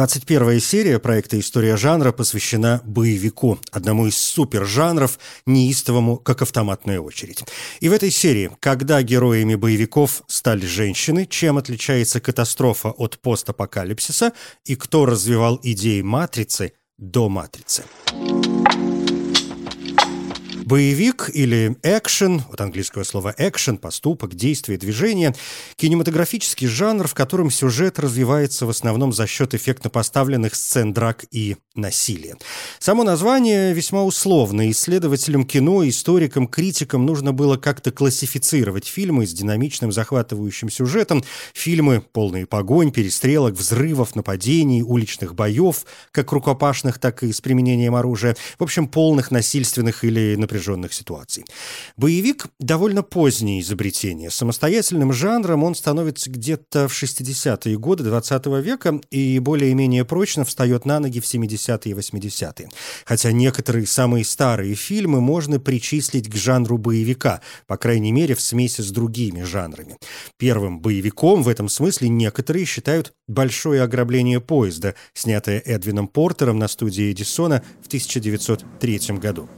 21 серия проекта «История жанра» посвящена боевику, одному из супержанров, неистовому, как автоматная очередь. И в этой серии, когда героями боевиков стали женщины, чем отличается катастрофа от постапокалипсиса и кто развивал идеи «Матрицы» до «Матрицы». Боевик или экшен, от английского слова экшен, поступок, действие, движение, кинематографический жанр, в котором сюжет развивается в основном за счет эффектно поставленных сцен драк и насилия. Само название весьма условно. Исследователям кино, историкам, критикам нужно было как-то классифицировать фильмы с динамичным захватывающим сюжетом, фильмы полные погонь, перестрелок, взрывов, нападений, уличных боев, как рукопашных, так и с применением оружия, в общем, полных насильственных или напряженных напряженных ситуаций. Боевик – довольно позднее изобретение. Самостоятельным жанром он становится где-то в 60-е годы 20 века и более-менее прочно встает на ноги в 70-е и 80-е. Хотя некоторые самые старые фильмы можно причислить к жанру боевика, по крайней мере, в смеси с другими жанрами. Первым боевиком в этом смысле некоторые считают «Большое ограбление поезда», снятое Эдвином Портером на студии Эдисона в 1903 году.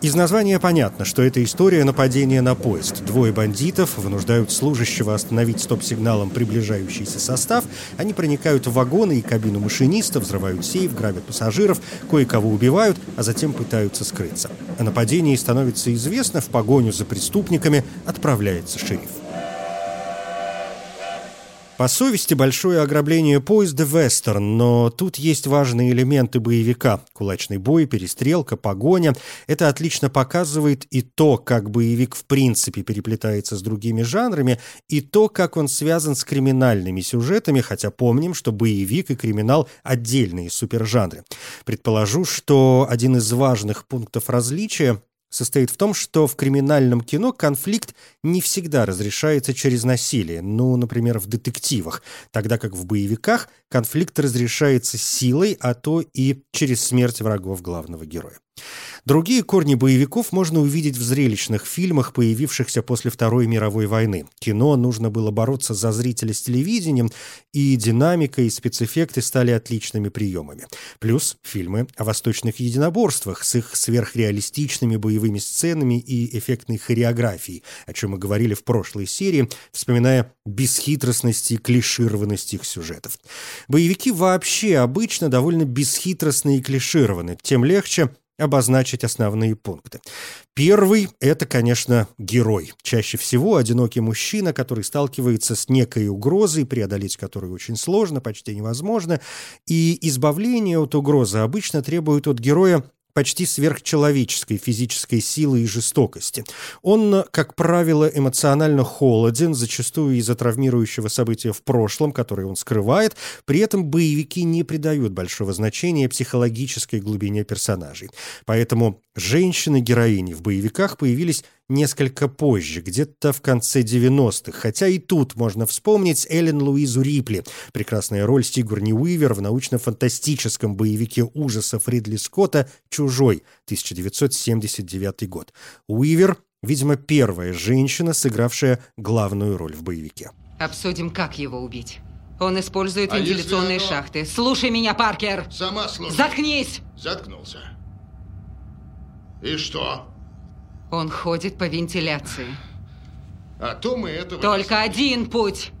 Из названия понятно, что это история нападения на поезд. Двое бандитов вынуждают служащего остановить стоп-сигналом приближающийся состав. Они проникают в вагоны и кабину машиниста, взрывают сейф, грабят пассажиров, кое-кого убивают, а затем пытаются скрыться. О нападении становится известно, в погоню за преступниками отправляется шериф. По совести большое ограбление поезда «Вестерн», но тут есть важные элементы боевика. Кулачный бой, перестрелка, погоня. Это отлично показывает и то, как боевик в принципе переплетается с другими жанрами, и то, как он связан с криминальными сюжетами, хотя помним, что боевик и криминал – отдельные супержанры. Предположу, что один из важных пунктов различия состоит в том, что в криминальном кино конфликт не всегда разрешается через насилие, ну, например, в детективах, тогда как в боевиках конфликт разрешается силой, а то и через смерть врагов главного героя. Другие корни боевиков можно увидеть в зрелищных фильмах, появившихся после Второй мировой войны. Кино нужно было бороться за зрителя с телевидением, и динамика и спецэффекты стали отличными приемами. Плюс фильмы о восточных единоборствах с их сверхреалистичными боевыми сценами и эффектной хореографией, о чем мы говорили в прошлой серии, вспоминая бесхитростность и клишированность их сюжетов. Боевики вообще обычно довольно бесхитростны и клишированы, тем легче обозначить основные пункты. Первый – это, конечно, герой. Чаще всего одинокий мужчина, который сталкивается с некой угрозой, преодолеть которую очень сложно, почти невозможно. И избавление от угрозы обычно требует от героя почти сверхчеловеческой физической силы и жестокости. Он, как правило, эмоционально холоден, зачастую из-за травмирующего события в прошлом, которое он скрывает. При этом боевики не придают большого значения психологической глубине персонажей. Поэтому женщины-героини в боевиках появились несколько позже, где-то в конце 90-х, хотя и тут можно вспомнить Эллен Луизу Рипли, прекрасная роль Сигурни Уивер в научно-фантастическом боевике ужасов Ридли Скотта «Чужой» 1979 год. Уивер, видимо, первая женщина, сыгравшая главную роль в боевике. Обсудим, как его убить. Он использует а вентиляционные оно... шахты. Слушай меня, Паркер! Сама слушай. Заткнись! Заткнулся. И что? Он ходит по вентиляции. А то мы этого Только один путь.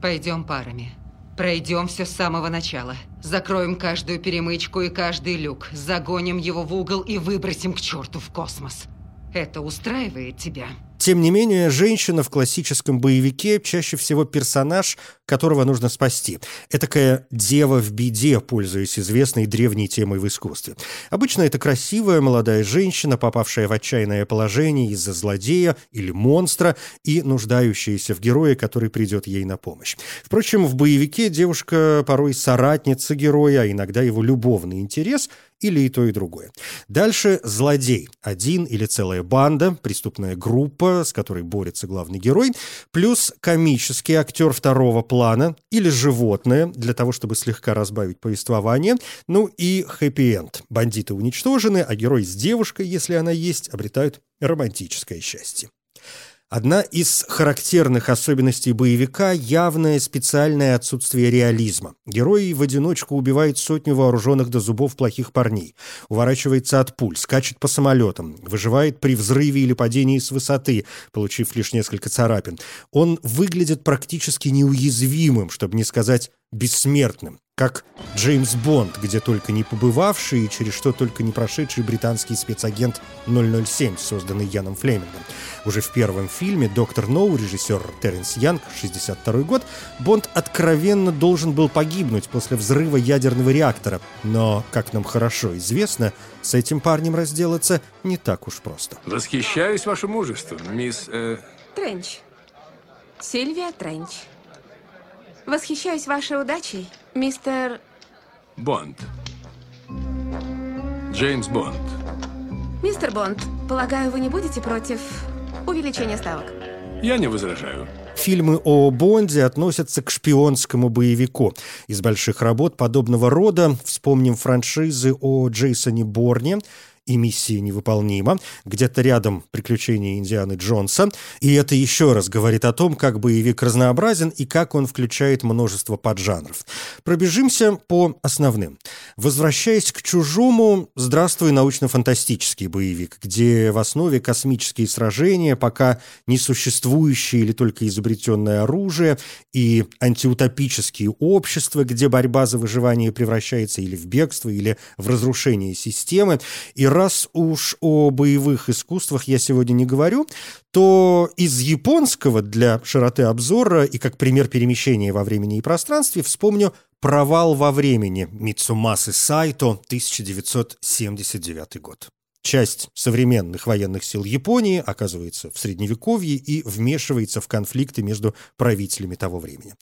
Пойдем парами. Пройдем все с самого начала. Закроем каждую перемычку и каждый люк. Загоним его в угол и выбросим к черту в космос. Это устраивает тебя? Тем не менее, женщина в классическом боевике чаще всего персонаж, которого нужно спасти. Этакая дева в беде, пользуясь известной древней темой в искусстве. Обычно это красивая молодая женщина, попавшая в отчаянное положение из-за злодея или монстра и нуждающаяся в герое, который придет ей на помощь. Впрочем, в боевике девушка порой соратница героя, а иногда его любовный интерес, или и то, и другое. Дальше злодей. Один или целая банда, преступная группа, с которой борется главный герой, плюс комический актер второго плана или животное, для того, чтобы слегка разбавить повествование, ну и хэппи-энд. Бандиты уничтожены, а герой с девушкой, если она есть, обретают романтическое счастье. Одна из характерных особенностей боевика – явное специальное отсутствие реализма. Герой в одиночку убивает сотню вооруженных до зубов плохих парней, уворачивается от пуль, скачет по самолетам, выживает при взрыве или падении с высоты, получив лишь несколько царапин. Он выглядит практически неуязвимым, чтобы не сказать бессмертным, как Джеймс Бонд, где только не побывавший и через что только не прошедший британский спецагент 007, созданный Яном Флемингом. Уже в первом фильме «Доктор Ноу» режиссер Теренс Янг, 62 год, Бонд откровенно должен был погибнуть после взрыва ядерного реактора. Но, как нам хорошо известно, с этим парнем разделаться не так уж просто. Восхищаюсь вашим мужеством, мисс... Э... Тренч. Сильвия Тренч. Восхищаюсь вашей удачей, мистер... Бонд. Джеймс Бонд. Мистер Бонд, полагаю, вы не будете против увеличения ставок? Я не возражаю. Фильмы о Бонде относятся к шпионскому боевику. Из больших работ подобного рода вспомним франшизы о Джейсоне Борне – и миссия невыполнима, где-то рядом приключения Индианы Джонса, и это еще раз говорит о том, как боевик разнообразен и как он включает множество поджанров. Пробежимся по основным. Возвращаясь к «Чужому», здравствуй, научно-фантастический боевик, где в основе космические сражения, пока несуществующее или только изобретенное оружие, и антиутопические общества, где борьба за выживание превращается или в бегство, или в разрушение системы, и раз уж о боевых искусствах я сегодня не говорю, то из японского для широты обзора и как пример перемещения во времени и пространстве вспомню «Провал во времени» Мицумасы Сайто, 1979 год. Часть современных военных сил Японии оказывается в Средневековье и вмешивается в конфликты между правителями того времени.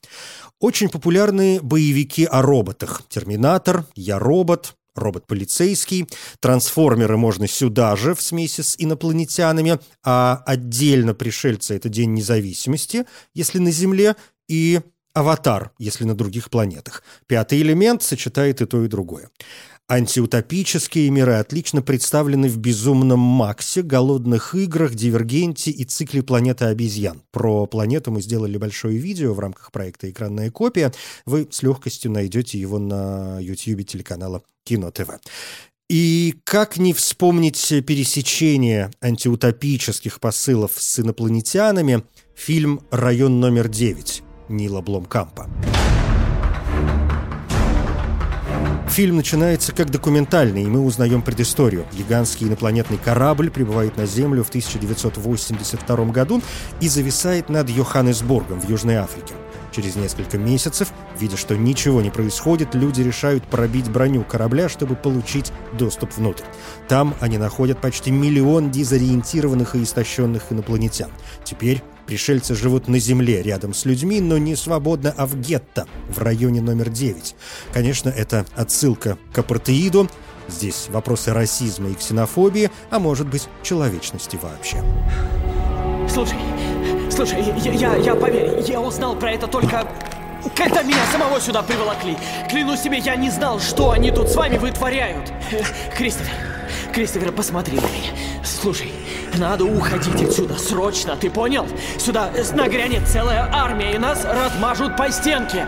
Очень популярны боевики о роботах. «Терминатор», «Я робот», робот-полицейский. Трансформеры можно сюда же, в смеси с инопланетянами, а отдельно пришельцы — это День независимости, если на Земле, и аватар, если на других планетах. Пятый элемент сочетает и то, и другое. Антиутопические миры отлично представлены в «Безумном Максе», «Голодных играх», «Дивергенте» и цикле «Планета обезьян». Про планету мы сделали большое видео в рамках проекта «Экранная копия». Вы с легкостью найдете его на YouTube телеканала Кино ТВ. И как не вспомнить пересечение антиутопических посылов с инопланетянами фильм «Район номер 9» Нила Бломкампа. Фильм начинается как документальный, и мы узнаем предысторию. Гигантский инопланетный корабль прибывает на Землю в 1982 году и зависает над Йоханнесбургом в Южной Африке. Через несколько месяцев, видя, что ничего не происходит, люди решают пробить броню корабля, чтобы получить доступ внутрь. Там они находят почти миллион дезориентированных и истощенных инопланетян. Теперь Пришельцы живут на земле рядом с людьми, но не свободно, а в гетто, в районе номер 9. Конечно, это отсылка к апартеиду. Здесь вопросы расизма и ксенофобии, а может быть, человечности вообще. Слушай, слушай, я, я, я поверь, я узнал про это только когда меня самого сюда приволокли. Клянусь себе, я не знал, что они тут с вами вытворяют. Кристофер, Кристофер, посмотри на меня. Слушай, надо уходить отсюда, срочно, ты понял? Сюда нагрянет целая армия, и нас размажут по стенке.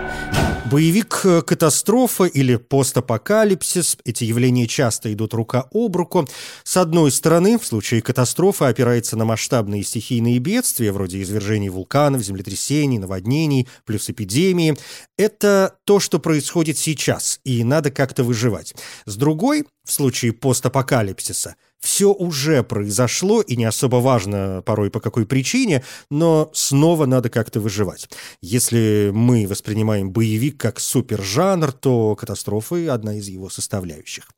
Боевик э, «Катастрофа» или «Постапокалипсис» — эти явления часто идут рука об руку. С одной стороны, в случае катастрофы опирается на масштабные стихийные бедствия, вроде извержений вулканов, землетрясений, наводнений, плюс эпидемии. Это то, что происходит сейчас, и надо как-то выживать. С другой, в случае постапокалипсиса — все уже произошло, и не особо важно порой по какой причине, но снова надо как-то выживать. Если мы воспринимаем боевик как супержанр, то катастрофы — одна из его составляющих.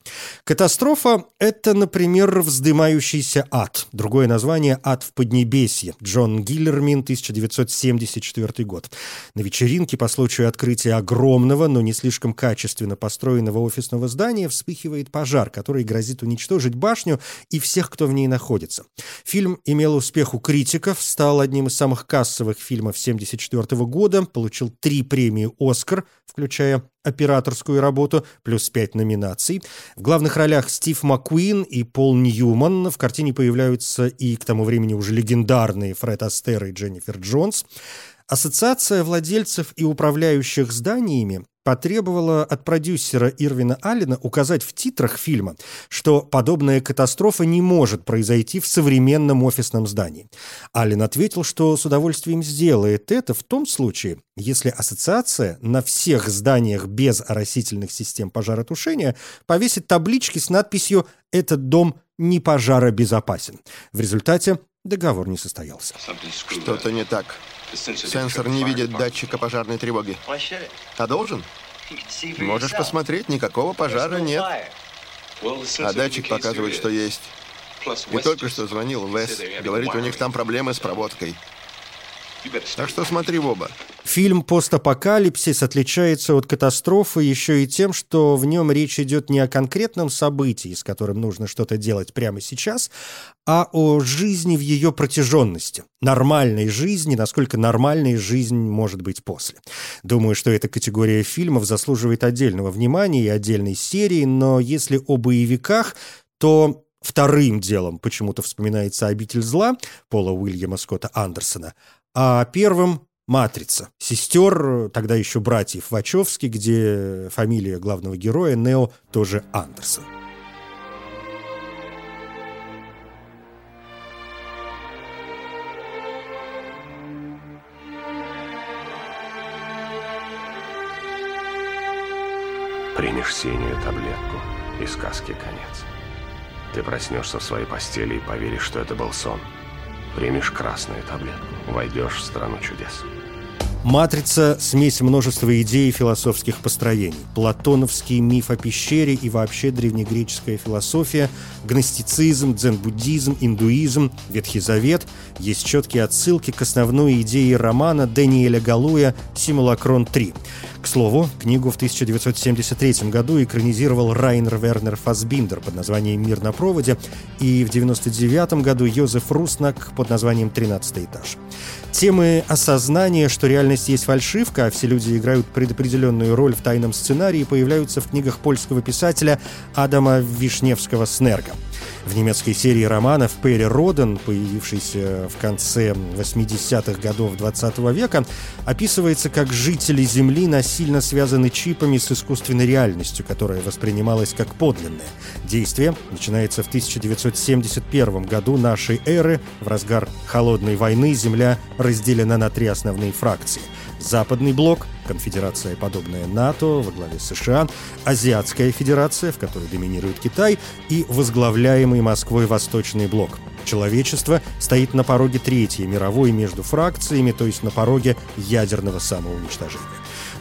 Катастрофа — это, например, «Вздымающийся ад». Другое название «Ад в Поднебесье». Джон Гиллермин, 1974 год. На вечеринке по случаю открытия огромного, но не слишком качественно построенного офисного здания вспыхивает пожар, который грозит уничтожить башню и всех, кто в ней находится. Фильм имел успех у критиков, стал одним из самых кассовых фильмов 1974 года, получил три премии «Оскар», включая операторскую работу, плюс пять номинаций. В главных ролях Стив Маккуин и Пол Ньюман. В картине появляются и к тому времени уже легендарные Фред Астер и Дженнифер Джонс. Ассоциация владельцев и управляющих зданиями потребовала от продюсера Ирвина Аллена указать в титрах фильма, что подобная катастрофа не может произойти в современном офисном здании. Аллен ответил, что с удовольствием сделает это в том случае, если ассоциация на всех зданиях без оросительных систем пожаротушения повесит таблички с надписью «Этот дом не пожаробезопасен». В результате договор не состоялся. Что-то не так. Сенсор не видит датчика пожарной тревоги. А должен? Можешь посмотреть, никакого пожара нет. А датчик показывает, что есть. И только что звонил Вес. Говорит, у них там проблемы с проводкой. Так что смотри в оба. Фильм «Постапокалипсис» отличается от катастрофы еще и тем, что в нем речь идет не о конкретном событии, с которым нужно что-то делать прямо сейчас, а о жизни в ее протяженности. Нормальной жизни, насколько нормальной жизнь может быть после. Думаю, что эта категория фильмов заслуживает отдельного внимания и отдельной серии, но если о боевиках, то вторым делом почему-то вспоминается «Обитель зла» Пола Уильяма Скотта Андерсона, а первым «Матрица». Сестер, тогда еще братьев Вачовски, где фамилия главного героя Нео тоже Андерсон. Примешь синюю таблетку, и сказки конец. Ты проснешься в своей постели и поверишь, что это был сон. Примешь красную таблетку, войдешь в страну чудес. «Матрица» — смесь множества идей и философских построений. Платоновский миф о пещере и вообще древнегреческая философия, гностицизм, дзен-буддизм, индуизм, Ветхий Завет. Есть четкие отсылки к основной идее романа Даниэля Галуя «Симулакрон 3». К слову, книгу в 1973 году экранизировал Райнер Вернер Фасбиндер под названием «Мир на проводе» и в 1999 году Йозеф Руснак под названием «Тринадцатый этаж». Темы осознания, что реальность есть фальшивка, а все люди играют предопределенную роль в тайном сценарии, появляются в книгах польского писателя Адама Вишневского-Снерга. В немецкой серии романов Перри Роден, появившейся в конце 80-х годов 20 века, описывается, как жители Земли насильно связаны чипами с искусственной реальностью, которая воспринималась как подлинная. Действие начинается в 1971 году нашей эры. В разгар Холодной войны Земля разделена на три основные фракции – Западный блок, конфедерация, подобная НАТО, во главе США, Азиатская федерация, в которой доминирует Китай, и возглавляемый Москвой Восточный блок. Человечество стоит на пороге Третьей мировой между фракциями, то есть на пороге ядерного самоуничтожения.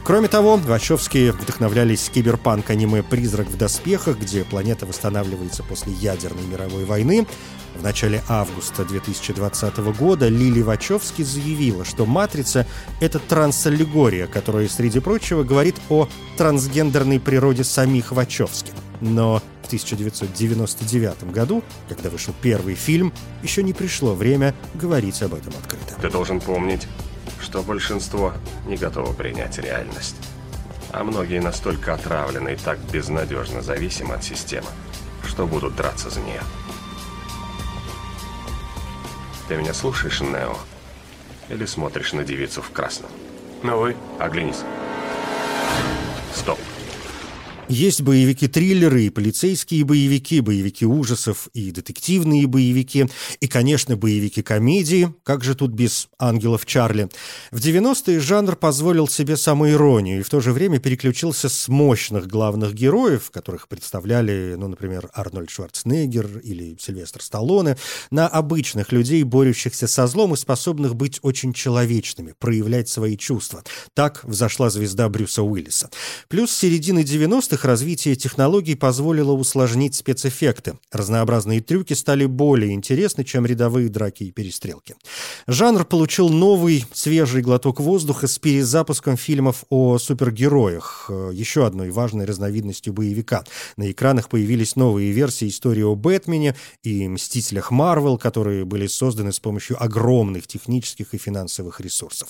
Кроме того, Вачовские вдохновлялись киберпанк-аниме «Призрак в доспехах», где планета восстанавливается после ядерной мировой войны. В начале августа 2020 года Лили Вачовски заявила, что «Матрица» — это трансаллегория, которая, среди прочего, говорит о трансгендерной природе самих Вачовски. Но в 1999 году, когда вышел первый фильм, еще не пришло время говорить об этом открыто. Ты должен помнить, что большинство не готово принять реальность. А многие настолько отравлены и так безнадежно зависимы от системы, что будут драться за нее. Ты меня слушаешь, Нео? Или смотришь на девицу в красном? Ну вы, оглянись. Есть боевики-триллеры и полицейские боевики, боевики ужасов и детективные боевики, и, конечно, боевики-комедии, как же тут без «Ангелов Чарли». В 90-е жанр позволил себе самоиронию и в то же время переключился с мощных главных героев, которых представляли, ну, например, Арнольд Шварценеггер или Сильвестр Сталлоне, на обычных людей, борющихся со злом и способных быть очень человечными, проявлять свои чувства. Так взошла звезда Брюса Уиллиса. Плюс середины 90-х 90-х развитие технологий позволило усложнить спецэффекты. Разнообразные трюки стали более интересны, чем рядовые драки и перестрелки. Жанр получил новый, свежий глоток воздуха с перезапуском фильмов о супергероях, еще одной важной разновидностью боевика. На экранах появились новые версии истории о Бэтмене и Мстителях Марвел, которые были созданы с помощью огромных технических и финансовых ресурсов.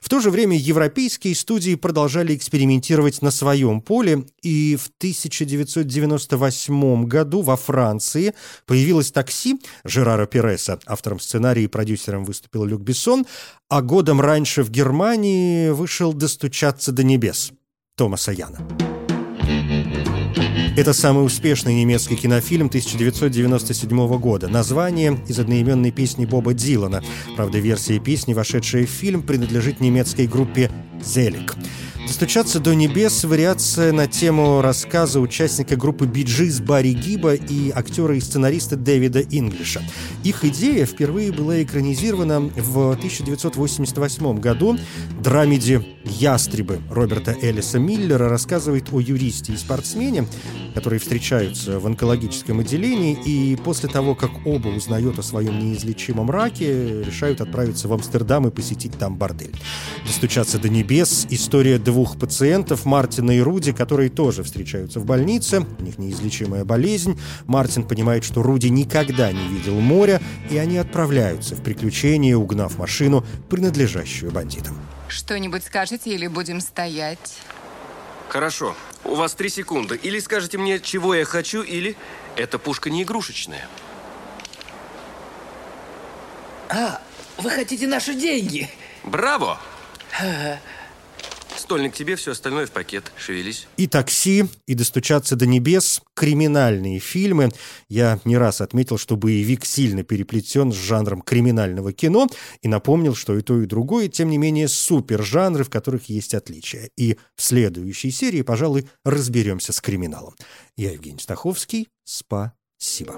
В то же время европейские студии продолжали экспериментировать на своем поле и и в 1998 году во Франции появилось «Такси» Жерара Переса. Автором сценария и продюсером выступил Люк Бессон, а годом раньше в Германии вышел «Достучаться до небес» Томаса Яна. Это самый успешный немецкий кинофильм 1997 года. Название из одноименной песни Боба Дилана. Правда, версия песни, вошедшая в фильм, принадлежит немецкой группе «Зелик». «Достучаться до небес» — вариация на тему рассказа участника группы Биджис Барри Гиба и актера и сценариста Дэвида Инглиша. Их идея впервые была экранизирована в 1988 году. Драмеди «Ястребы» Роберта Элиса Миллера рассказывает о юристе и спортсмене, которые встречаются в онкологическом отделении, и после того, как оба узнают о своем неизлечимом раке, решают отправиться в Амстердам и посетить там бордель. «Достучаться до небес» — история двух двух пациентов, Мартина и Руди, которые тоже встречаются в больнице. У них неизлечимая болезнь. Мартин понимает, что Руди никогда не видел моря, и они отправляются в приключения, угнав машину, принадлежащую бандитам. Что-нибудь скажете или будем стоять? Хорошо. У вас три секунды. Или скажете мне, чего я хочу, или эта пушка не игрушечная. А, вы хотите наши деньги? Браво! Стольник тебе, все остальное в пакет. Шевелись. И «Такси», и «Достучаться до небес» — криминальные фильмы. Я не раз отметил, что боевик сильно переплетен с жанром криминального кино и напомнил, что и то, и другое, тем не менее, супер-жанры, в которых есть отличия. И в следующей серии, пожалуй, разберемся с криминалом. Я Евгений Стаховский. Спасибо.